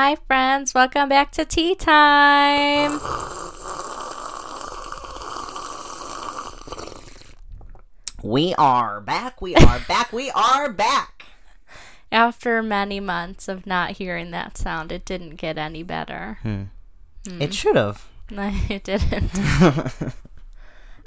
Hi, friends. Welcome back to tea time. We are back. We are back. We are back. After many months of not hearing that sound, it didn't get any better. Hmm. Hmm. It should have. No, it didn't.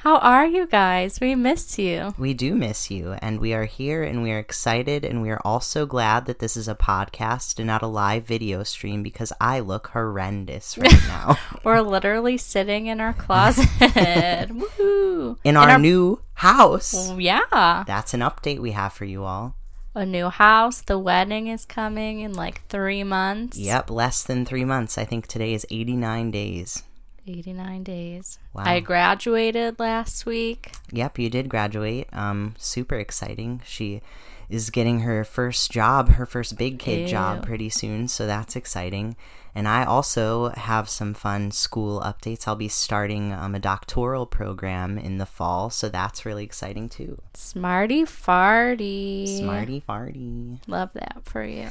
How are you guys? We miss you. We do miss you, and we are here, and we are excited, and we are also glad that this is a podcast and not a live video stream because I look horrendous right now. We're literally sitting in our closet. Woohoo! In our, new house. Oh, yeah. That's an update we have for you all. A new house. The wedding is coming in like three months. Yep, less than three months. I think today is 89 days. 89 days. Wow. I graduated last week. Yep, you did graduate. Um, super exciting. She is getting her first job, her first big kid job pretty soon, so that's exciting. And I also have some fun school updates. I'll be starting um, a doctoral program in the fall, so that's really exciting too. Smarty farty. Smarty farty. Love that for you.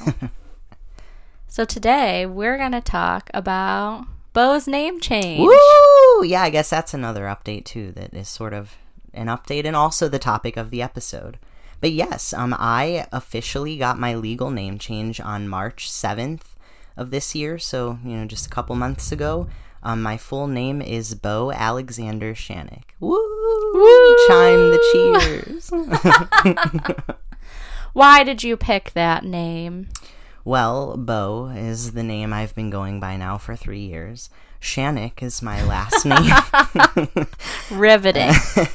so today we're going to talk about Bo's name change. Woo! Yeah, I guess that's another update too. That is sort of an update and also the topic of the episode. But yes, um, I officially got my legal name change on March seventh of this year. So you know, just a couple months ago. Um, my full name is Bo Alexander Shannick. Woo! Chime the cheers. Why did you pick that name? Well, Bo is the name I've been going by now for three years. Shannick is my last name. Riveting.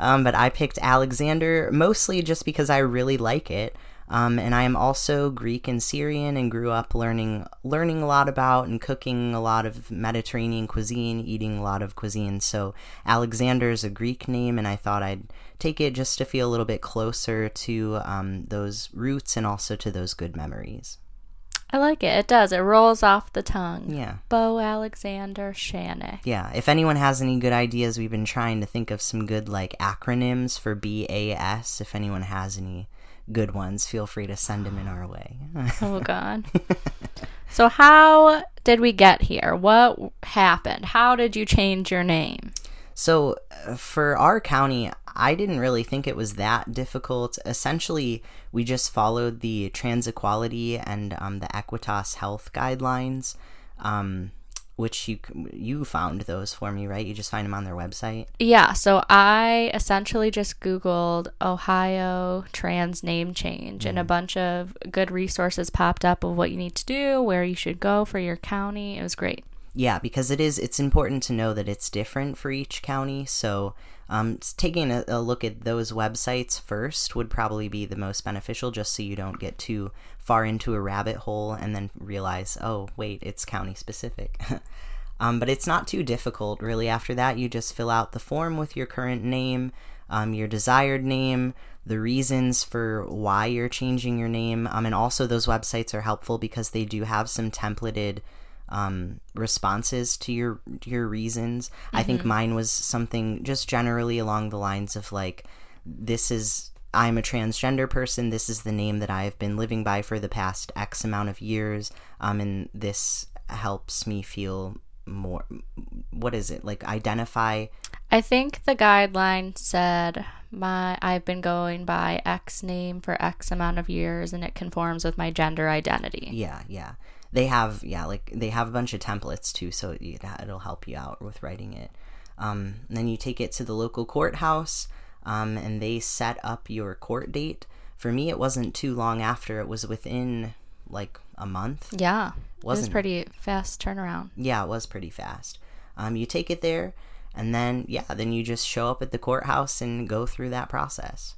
um, but I picked Alexander mostly just because I really like it. Um, and I am also Greek and Syrian and grew up learning learning a lot about and cooking a lot of Mediterranean cuisine, eating a lot of cuisine. So Alexander is a Greek name, and I thought I'd take it just to feel a little bit closer to um, those roots and also to those good memories. I like it. It does. It rolls off the tongue. Yeah. Bo Alexander Shannick. Yeah, if anyone has any good ideas, we've been trying to think of some good like acronyms for BAS. If anyone has any good ones, feel free to send them in our way. Oh, God. so, how did we get here? What happened? How did you change your name? so, uh, for our county, I didn't really think it was that difficult. Essentially, we just followed the Trans Equality and um, the Equitas Health guidelines, um, which you you found those for me, right? You just find them on their website. Yeah, so I essentially just Googled Ohio trans name change, and a bunch of good resources popped up of what you need to do, where you should go for your county. It was great. Yeah, because it is it's important to know that it's different for each county. So, um, taking a, a look at those websites first would probably be the most beneficial, just so you don't get too far into a rabbit hole and then realize, oh, wait, it's county specific. um, but it's not too difficult, really. After that, you just fill out the form with your current name, um, your desired name, the reasons for why you're changing your name, um, and also those websites are helpful because they do have some templated um, responses to your to your reasons. I think mine was something just generally along the lines of like, this is I'm a transgender person. This is the name that I've been living by for the past X amount of years, um, and this helps me feel more. What is it like? Identify. I think the guideline said my I've been going by X name for X amount of years, and it conforms with my gender identity. Yeah, yeah. They have yeah, like they have a bunch of templates too, so it, it'll help you out with writing it. Um, then you take it to the local courthouse, um, and they set up your court date. For me, it wasn't too long after; it was within like a month. Yeah, it was pretty fast turnaround. Yeah, it was pretty fast. Um, you take it there, and then yeah, then you just show up at the courthouse and go through that process.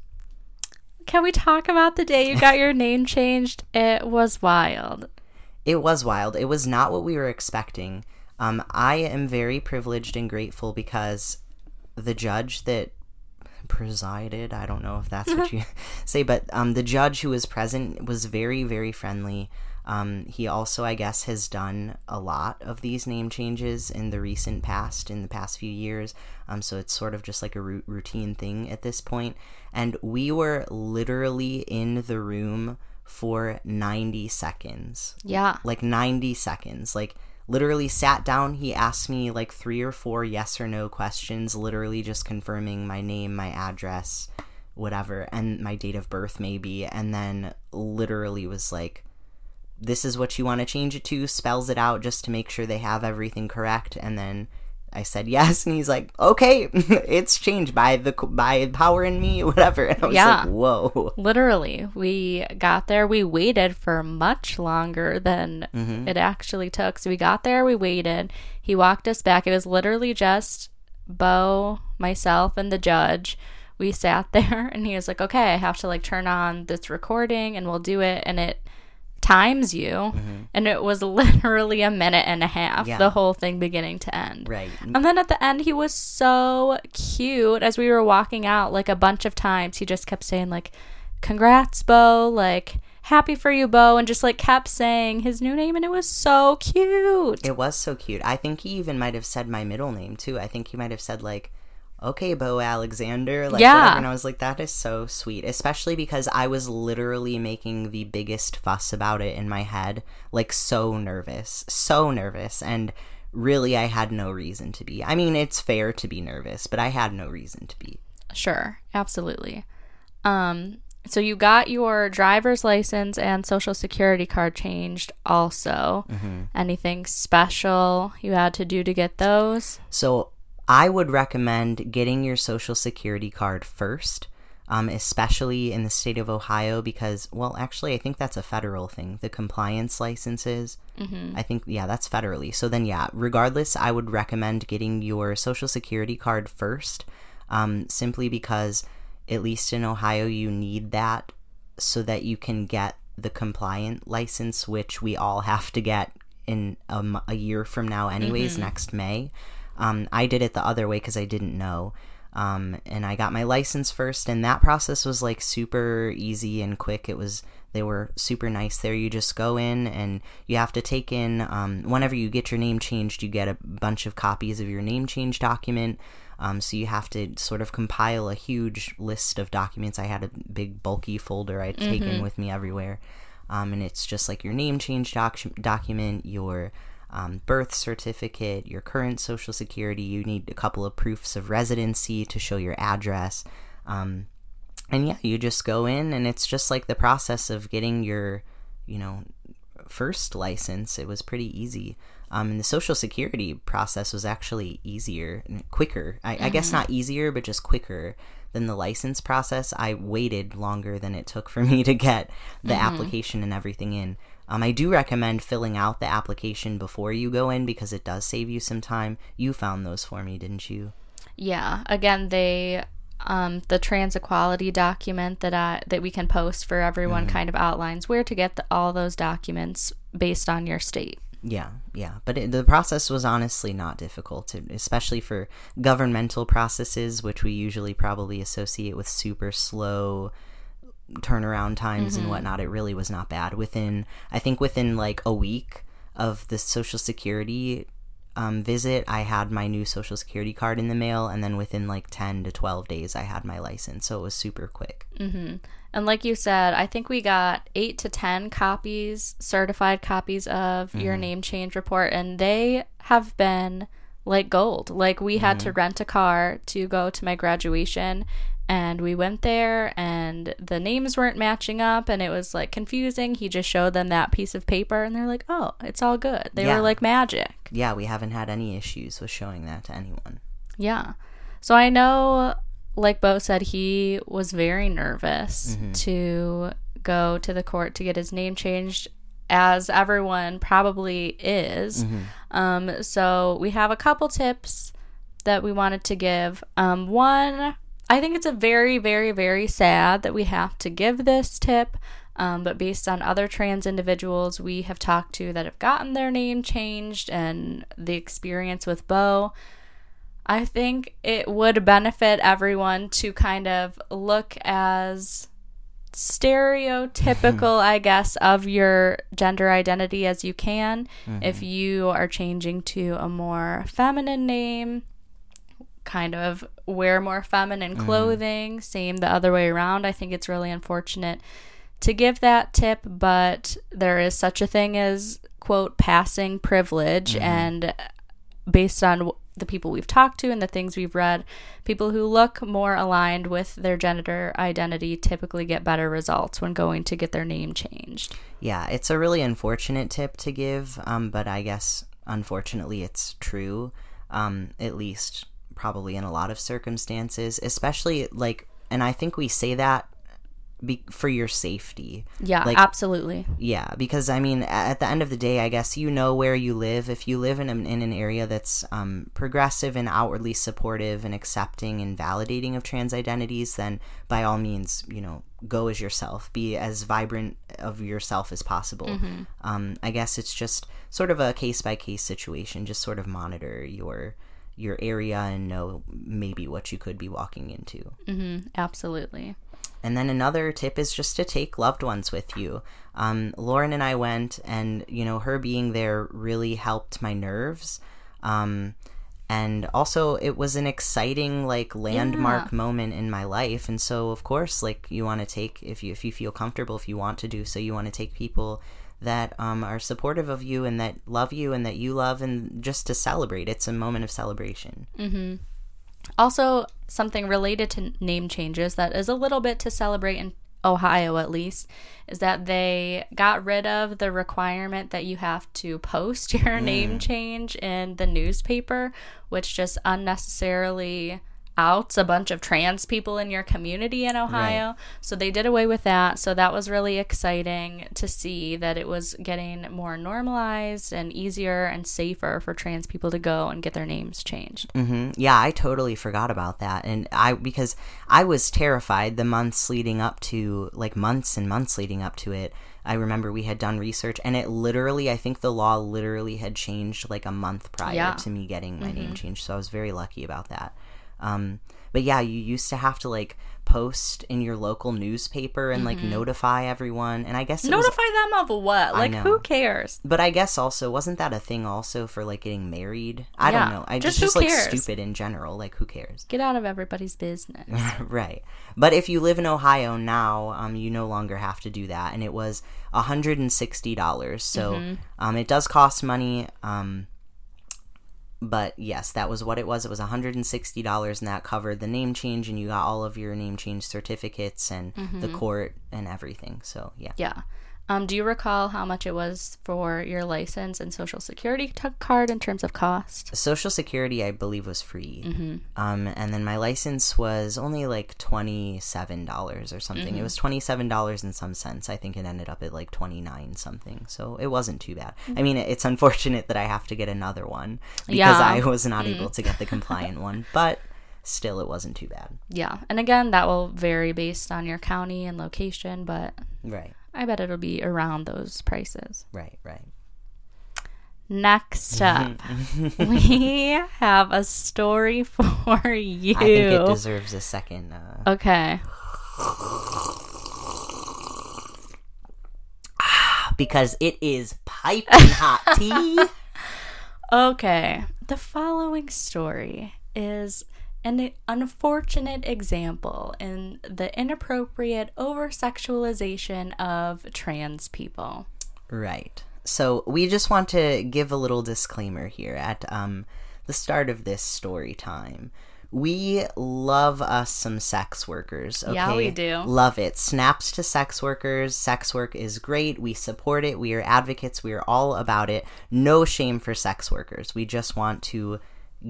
Can we talk about the day you got your name changed? It was wild. It was wild. It was not what we were expecting. Um, I am very privileged and grateful because the judge that presided, I don't know if that's what you say, but um, the judge who was present was very, very friendly. Um, he also, I guess, has done a lot of these name changes in the recent past, in the past few years. Um, so it's sort of just like a routine thing at this point. And we were literally in the room for 90 seconds. Yeah. Like 90 seconds. Like literally sat down, he asked me like three or four yes or no questions, literally just confirming my name, my address, whatever, and my date of birth maybe, and then literally was like this is what you want to change it to, spells it out just to make sure they have everything correct, and then I said yes, and he's like, "Okay, it's changed by the by power in me, whatever." And I was Yeah. like, "Whoa!" Literally, we got there. We waited for much longer than mm-hmm. it actually took. So we got there, we waited. He walked us back. It was literally just Bo, myself, and the judge. We sat there, and he was like, "Okay, I have to like turn on this recording, and we'll do it." And it times you, mm-hmm. and it was literally a minute and a half. Yeah. The whole thing, beginning to end. Right? And then at the end, he was so cute. As we were walking out, like a bunch of times, he just kept saying, like, congrats, Bo, like, happy for you, Bo, and just like kept saying his new name, and it was so cute. It was so cute. I think he even might have said my middle name too. I think he might have said like, "Okay, Bo Alexander," like Yeah. whatever. And I was like, "That is so sweet," especially because I was literally making the biggest fuss about it in my head, like so nervous, so nervous, and really, I had no reason to be. I mean, it's fair to be nervous, but I had no reason to be. Sure, absolutely. Um, so you got your driver's license and social security card changed also. Anything special you had to do to get those? So I would recommend getting your social security card first, um, especially in the state of Ohio, because, well, actually, I think that's a federal thing. The compliance licenses, I think, yeah, that's federally. So then, yeah, regardless, I would recommend getting your social security card first, um, simply because, at least in Ohio, you need that so that you can get the compliant license, which we all have to get in a year from now, anyways, next May. Um, I did it the other way because I didn't know. Um, and I got my license first, and that process was like super easy and quick. It was, they were super nice there. You just go in and you have to take in, um, whenever you get your name changed, you get a bunch of copies of your name change document. Um, so you have to sort of compile a huge list of documents. I had a big bulky folder I'd taken with me everywhere. Um, and it's just like your name change doc- document, your um, birth certificate, your current social security. You need a couple of proofs of residency to show your address. Um, and yeah, you just go in, and it's just like the process of getting your, you know, first license. It was pretty easy. Um, and the social security process was actually easier and quicker. I, I guess not easier, but just quicker than the license process. I waited longer than it took for me to get the application and everything in. Um, I do recommend filling out the application before you go in because it does save you some time. You found those for me, didn't you? Yeah. Again, they um the trans equality document that I that we can post for everyone kind of outlines where to get the, all those documents based on your state. Yeah, yeah, but it, the process was honestly not difficult, especially for governmental processes, which we usually probably associate with super slow turnaround times and mm-hmm. whatnot. It really was not bad. Within, I think, within like a week of the Social Security um, visit, I had my new Social Security card in the mail, and then within like ten to twelve days, I had my license. So it was super quick. Mm-hmm. And like you said, I think we got eight to 10 copies, certified copies of your mm-hmm. name change report, and they have been like gold. Like, we had to rent a car to go to my graduation, and we went there, and the names weren't matching up, and it was like confusing. He just showed them that piece of paper, and they're like, oh, it's all good. They Yeah. were like magic. Yeah, we haven't had any issues with showing that to anyone. Yeah. So I know, like Bo said, he was very nervous to go to the court to get his name changed, as everyone probably is. Um, so we have a couple tips that we wanted to give. Um, one, I think it's a very, very, very sad that we have to give this tip. Um, but based on other trans individuals we have talked to that have gotten their name changed and the experience with Bo, I think it would benefit everyone to kind of look as stereotypical, I guess, of your gender identity as you can. If you are changing to a more feminine name, kind of wear more feminine clothing, same the other way around. I think it's really unfortunate to give that tip, but there is such a thing as quote passing privilege Mm-hmm. and based on w- the people we've talked to and the things we've read, people who look more aligned with their gender identity typically get better results when going to get their name changed. Yeah, it's a really unfortunate tip to give, um, but I guess unfortunately it's true. Um, at least probably in a lot of circumstances, especially like, and I think we say that be- for your safety. Yeah, Like- absolutely. Yeah, because I mean, at the end of the day, I guess you know where you live. If you live in, a, in an area that's um, progressive and outwardly supportive and accepting and validating of trans identities, then by all means, you know, go as yourself. Be as vibrant of yourself as possible. Um, I guess it's just sort of a case by case situation. Just sort of monitor your your area and know maybe what you could be walking into. hmm absolutely. And then another tip is just to take loved ones with you. Um, Lauren and I went, and you know, her being there really helped my nerves. Um, and also, it was an exciting, like, landmark Yeah. moment in my life. And so, of course, like, you want to take if you if you feel comfortable, if you want to do so, you want to take people that um, are supportive of you and that love you and that you love, and just to celebrate. It's a moment of celebration. Also, something related to name changes that is a little bit to celebrate in Ohio, at least, is that they got rid of the requirement that you have to post your name change in the newspaper, which just unnecessarily outs a bunch of trans people in your community in Ohio. So they did away with that. So that was really exciting to see that it was getting more normalized and easier and safer for trans people to go and get their names changed. hmm Yeah, I totally forgot about that, and I because I was terrified the months leading up to like months and months leading up to it. I remember we had done research, and it literally, I think the law literally had changed like a month prior Yeah. to me getting my name changed. So I was very lucky about that. Um, but yeah, you used to have to like post in your local newspaper and like notify everyone, and I guess it was Notify them of what? Like, who cares? but I guess also wasn't that a thing also for like getting married? I Yeah, don't know. I just just, like stupid in general. Like who cares? Get out of everybody's business. right. But if you live in Ohio now, um, you no longer have to do that, and it was hundred and sixty dollars. So Mm-hmm. um, it does cost money. Um, but yes, that was what it was. It was hundred and sixty dollars, and that covered the name change, and you got all of your name change certificates and the mm-hmm. court and everything. So yeah. yeah. Um, do you recall how much it was for your license and social security t- card in terms of cost? Social Security, I believe, was free, Mm-hmm. um, and then my license was only like twenty seven dollars or something. Mm-hmm. It was twenty seven dollars in some cents. I think it ended up at like twenty nine something. So it wasn't too bad. I mean, it's unfortunate that I have to get another one because Yeah. I was not Mm. able to get the compliant one, but still, it wasn't too bad. Yeah. And again, that will vary based on your county and location, but Right, I bet it'll be around those prices. right, right. Next up, we have a story for you. I think it deserves a second. Uh, okay. because it is piping hot tea. Okay. The following story is an unfortunate example in the inappropriate over sexualization of trans people. Right. So we just want to give a little disclaimer here at um, the start of this story time. We love us some sex workers. Okay? Yeah, we do. Love it. Snaps to sex workers. Sex work is great. We support it. We are advocates. We are all about it. No shame for sex workers. We just want to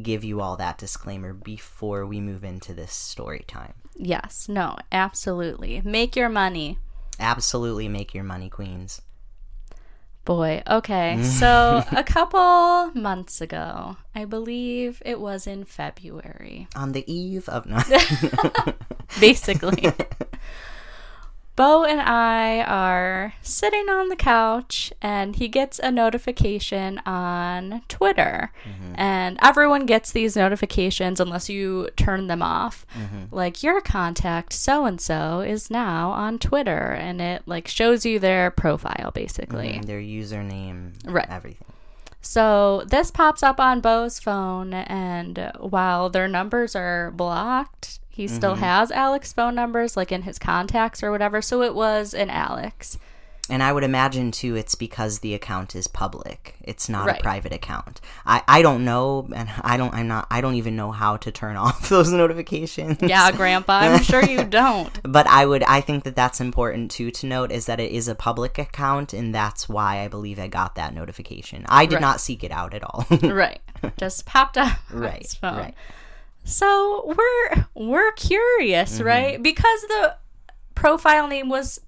give you all that disclaimer before we move into this story time. Yes, no, absolutely. Make your money. Absolutely make your money, queens. Boy, okay. So, a couple months ago, I believe it was in February, On the eve of no. basically. Bo and I are sitting on the couch, and he gets a notification on Twitter. Mm-hmm. And everyone gets these notifications unless you turn them off. Mm-hmm. Like, your contact so and so is now on Twitter, and it like shows you their profile basically. Mm-hmm. their username, Right. everything. So this pops up on Bo's phone, and while their numbers are blocked, He still mm-hmm. has Alex phone numbers, like in his contacts or whatever. So it was an Alex. And I would imagine too, it's because the account is public. It's not Right. a private account. I, I don't know, and I don't I'm not I don't even know how to turn off those notifications. Yeah, Grandpa, I'm sure you don't. But I would I think that that's important too to note is that it is a public account, and that's why I believe I got that notification. I did Right. not seek it out at all. Right. Just popped up right, right. So we're we're curious, Mm-hmm. right? Because the profile name was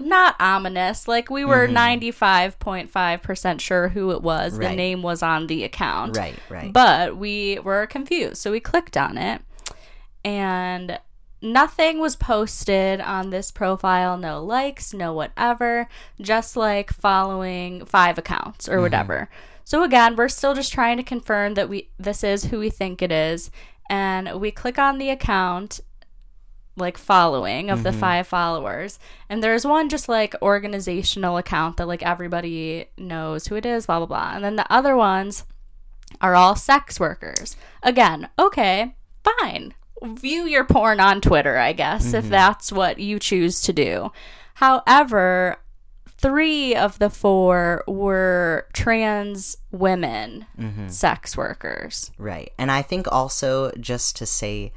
not ominous. Like we were Mm-hmm. 95.5% sure who it was. The name was on the account. Right, right. But we were confused. So we clicked on it and nothing was posted on this profile. No likes, no whatever. Just like following five accounts or whatever. So again, we're still just trying to confirm that we this is who we think it is. And we click on the account like following of the mm-hmm. five followers and there's one just like organizational account that like everybody knows who it is blah blah blah and then the other ones are all sex workers. Again, okay, fine. View your porn on Twitter, I guess, if mm-hmm. that's what you choose to do. However, three of the four were trans women mm-hmm. sex workers. Right. And I think also just to say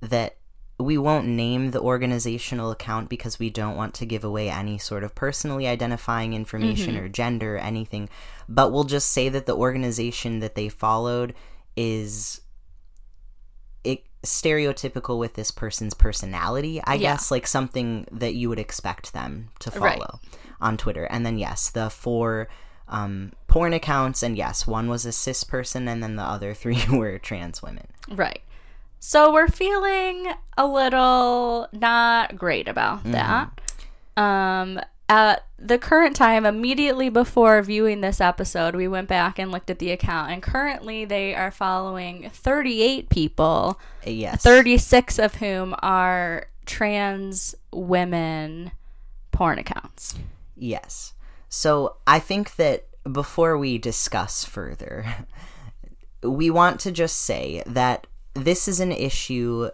that we won't name the organizational account because we don't want to give away any sort of personally identifying information or gender or anything. But we'll just say that the organization that they followed is it, stereotypical with this person's personality, I Yeah. guess, like something that you would expect them to follow Right. on Twitter. And then, yes, the four um, porn accounts, and yes, one was a cis person, and then the other three were trans women. Right. So we're feeling a little not great about that. Um at the current time immediately before viewing this episode, we went back and looked at the account and currently they are following 38 people, Yes. 36 of whom are trans women porn accounts. Yes. So I think that before we discuss further, we want to just say that this is an issue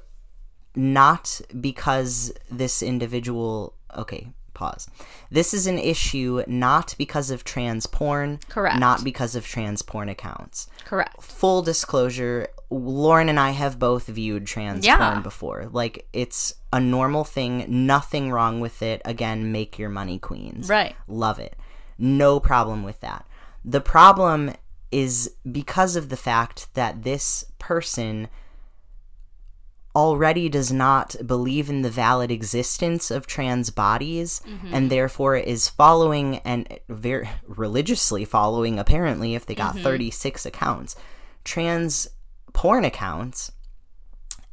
not because this individual. Okay, pause. This is an issue not because of trans porn, Correct. not because of trans porn accounts. Correct. Full disclosure, Lauren and I have both viewed trans Yeah. porn before. Like, it's a normal thing, nothing wrong with it. Again, make your money, queens. Right. Love it. No problem with that. The problem is because of the fact that this person already does not believe in the valid existence of trans bodies mm-hmm. and therefore is following and very religiously following apparently if they got mm-hmm. 36 accounts trans porn accounts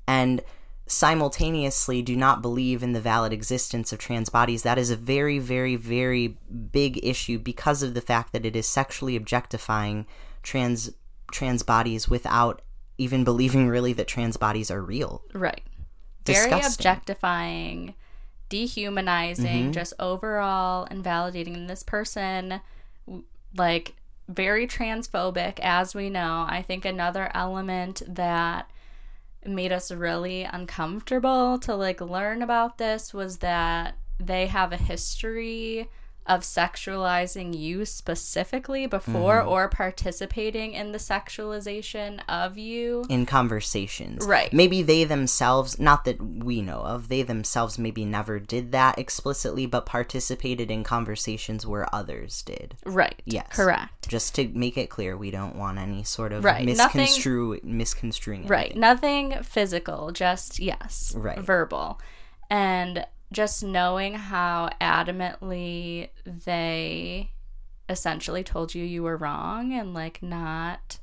and simultaneously do not believe in the valid existence of trans bodies. That is a very very very big issue because of the fact that it is sexually objectifying trans trans bodies without even believing really that trans bodies are real Right. Very objectifying, dehumanizing, mm-hmm. just overall invalidating. This person, like, very transphobic, as we know. I think another element that made us really uncomfortable to like learn about this was that they have a history of sexualizing you specifically before mm-hmm. or participating in the sexualization of you. in conversations. Right. Maybe they themselves, not that we know of, they themselves maybe never did that explicitly, but participated in conversations where others did. Right. Yes. Correct. Just to make it clear, we don't want any sort of Right, nothing- misconstrue misconstruing. Right. Nothing physical, just yes. Right. Verbal. And just knowing how adamantly they essentially told you you were wrong and like not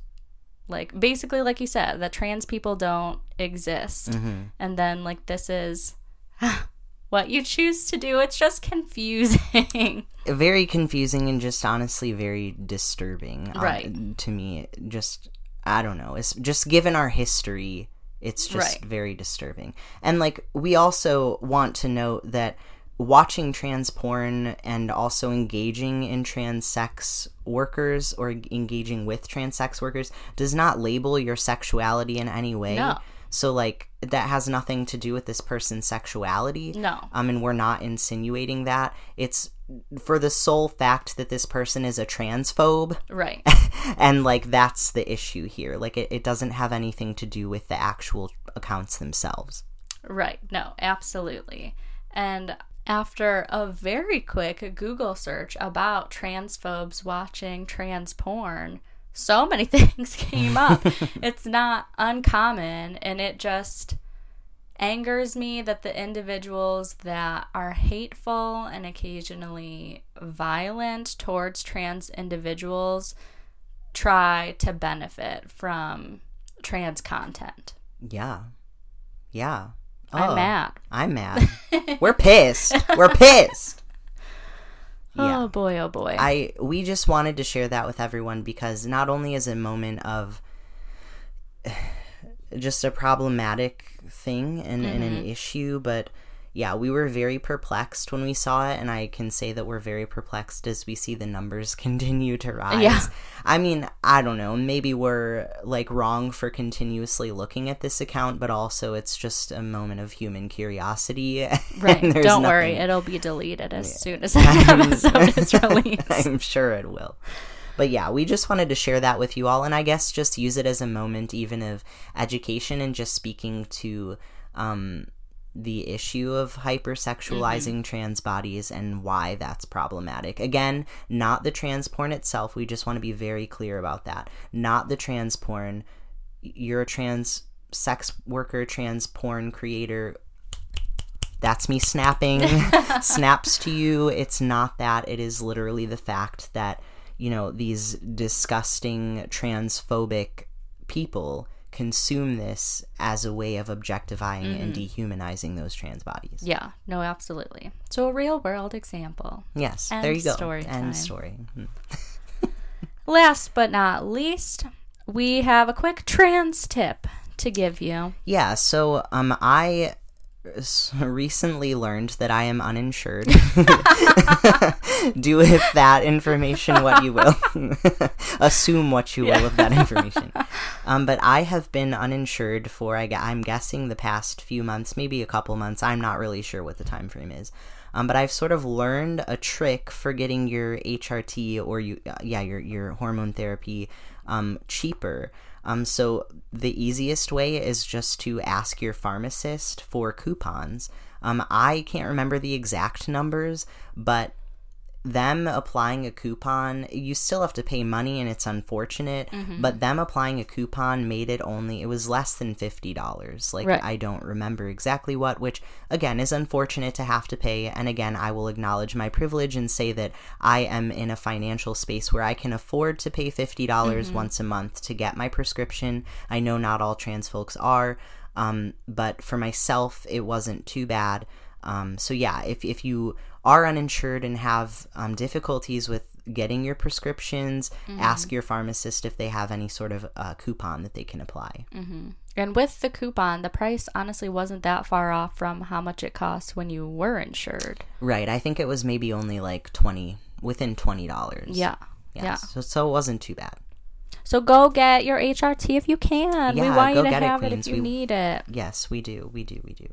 like basically like you said that trans people don't exist. Mm-hmm. And then like this is what you choose to do. It's just confusing. Very confusing and just honestly very disturbing. uh, Right. to me, just I don't know. It's just given our history, it's just Right. very disturbing. And like we also want to note that watching trans porn and also engaging in trans sex workers or engaging with trans sex workers does not label your sexuality in any way. No. So like that has nothing to do with this person's sexuality. No. Um, and we're not insinuating that. It's for the sole fact that this person is a transphobe. Right. and like that's the issue here. Like it, it doesn't have anything to do with the actual accounts themselves. Right. No, absolutely. And after a very quick Google search about transphobes watching trans porn, so many things came up. it's not uncommon, and it just angers me that the individuals that are hateful and occasionally violent towards trans individuals try to benefit from trans content. Yeah. Yeah. I'm Oh, mad. I'm mad. We're pissed. We're pissed. Yeah. Oh boy, oh boy. I we just wanted to share that with everyone because not only is a moment of just a problematic thing and, and Mm-hmm. an issue, but yeah, we were very perplexed when we saw it, and I can say that we're very perplexed as we see the numbers continue to rise. Yeah. I mean, I don't know, maybe we're like wrong for continuously looking at this account, but also it's just a moment of human curiosity. Right. Don't worry, it'll be deleted as soon as that episode is released. I'm sure it will. But yeah, we just wanted to share that with you all, and I guess just use it as a moment, even of education and just speaking to um, the issue of hypersexualizing mm-hmm. trans bodies and why that's problematic. Again, not the trans porn itself. We just want to be very clear about that. Not the trans porn. You're a trans sex worker, trans porn creator, that's me snapping snaps to you it's not that it is literally the fact that you know these disgusting transphobic people consume this as a way of objectifying and dehumanizing those trans bodies Yeah, no, absolutely. So a real world example. yes End there you go story time. story Hmm. Last but not least, we have a quick trans tip to give you. yeah so um i recently learned that I am uninsured. Do with that information what you will. Assume what you will of that information. Um, but I have been uninsured for I, I'm guessing the past few months, maybe a couple months. I'm not really sure what the time frame is. Um, but I've sort of learned a trick for getting your HRT or you, uh, yeah, your your hormone therapy um, cheaper. Um, so the easiest way is just to ask your pharmacist for coupons. Um, I can't remember the exact numbers, but them applying a coupon, you still have to pay money and it's unfortunate, but them applying a coupon made it only, it was less than $50. Like, Right. I don't remember exactly what, which again is unfortunate to have to pay. And again, I will acknowledge my privilege and say that I am in a financial space where I can afford to pay $50 once a month to get my prescription. I know not all trans folks are, um, but for myself, it wasn't too bad. Um, so yeah, if if you are uninsured and have um, difficulties with getting your prescriptions, ask your pharmacist if they have any sort of uh, coupon that they can apply. And with the coupon, the price honestly wasn't that far off from how much it cost when you were insured. Right, I think it was maybe only like twenty within twenty dollars. Yeah. Yes. Yeah. So so it wasn't too bad. So go get your HRT if you can. we Yeah, want you to get it, have it, queens. if you We- need it. Yes, we do. We do. We do.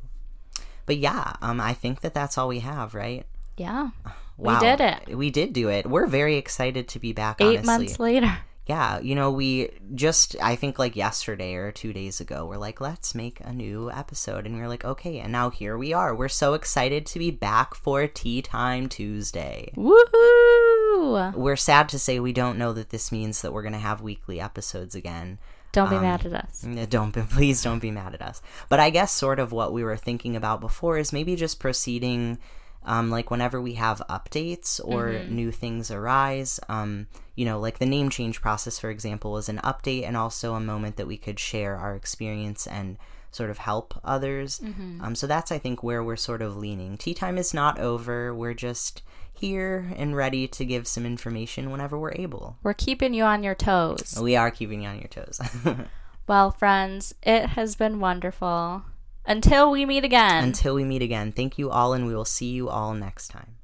But yeah, um, I think that that's all we have, right? Yeah. Wow, did it. We did do it. We're very excited to be back. Eight honestly. months later. yeah, you know, we just, I think like yesterday or two days ago, we're like, let's make a new episode. And we are like, okay. And now here we are. We're so excited to be back for Tea Time Tuesday. Woohoo! We're sad to say we don't know that this means that we're going to have weekly episodes again. Don't be Um, mad at us. Don't be, please don't be mad at us. But I guess sort of what we were thinking about before is maybe just proceeding, um, like whenever we have updates or new things arise. Um, you know, like the name change process, for example, was an update and also a moment that we could share our experience and sort of help others. Um, so that's I think where we're sort of leaning. Tea time is not over. We're just here and ready to give some information whenever we're able. We're keeping you on your toes. We are keeping you on your toes. Well, friends, it has been wonderful. Until we meet again. Until we meet again. Thank you all, and we will see you all next time.